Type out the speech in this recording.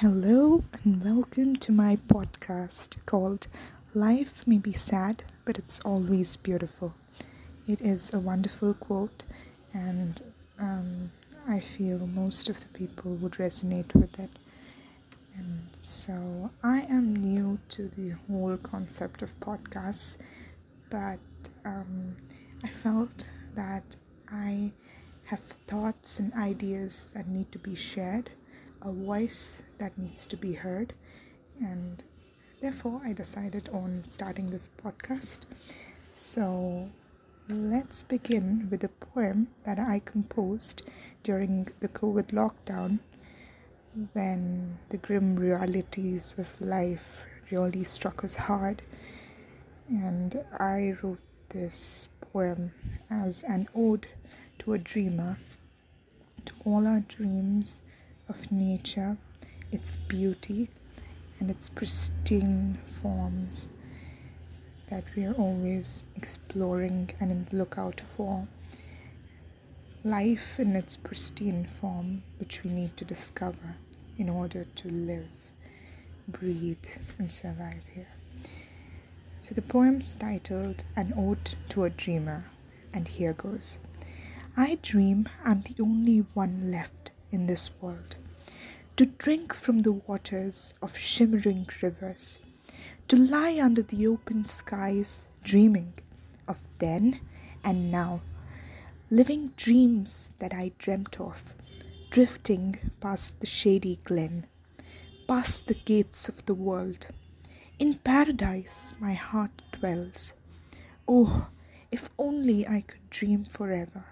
Hello and welcome to my podcast called Life May Be Sad, but It's Always Beautiful. It is a wonderful quote, and um, I feel most of the people would resonate with it. And so I am new to the whole concept of podcasts, but um, I felt that I have thoughts and ideas that need to be shared a voice that needs to be heard, and therefore I decided on starting this podcast. So let's begin with a poem that I composed during the COVID lockdown when the grim realities of life really struck us hard. And I wrote this poem as an ode to a dreamer, to all our dreams of nature, its beauty, and its pristine forms that we are always exploring and in the lookout for. Life in its pristine form, which we need to discover in order to live, breathe, and survive here. So the poem's titled An Ode to a Dreamer, and here goes. I dream I'm the only one left in this world to drink from the waters of shimmering rivers, to lie under the open skies, dreaming of then and now, living dreams that I dreamt of, drifting past the shady glen, past the gates of the world. In paradise my heart dwells. Oh, if only I could dream forever.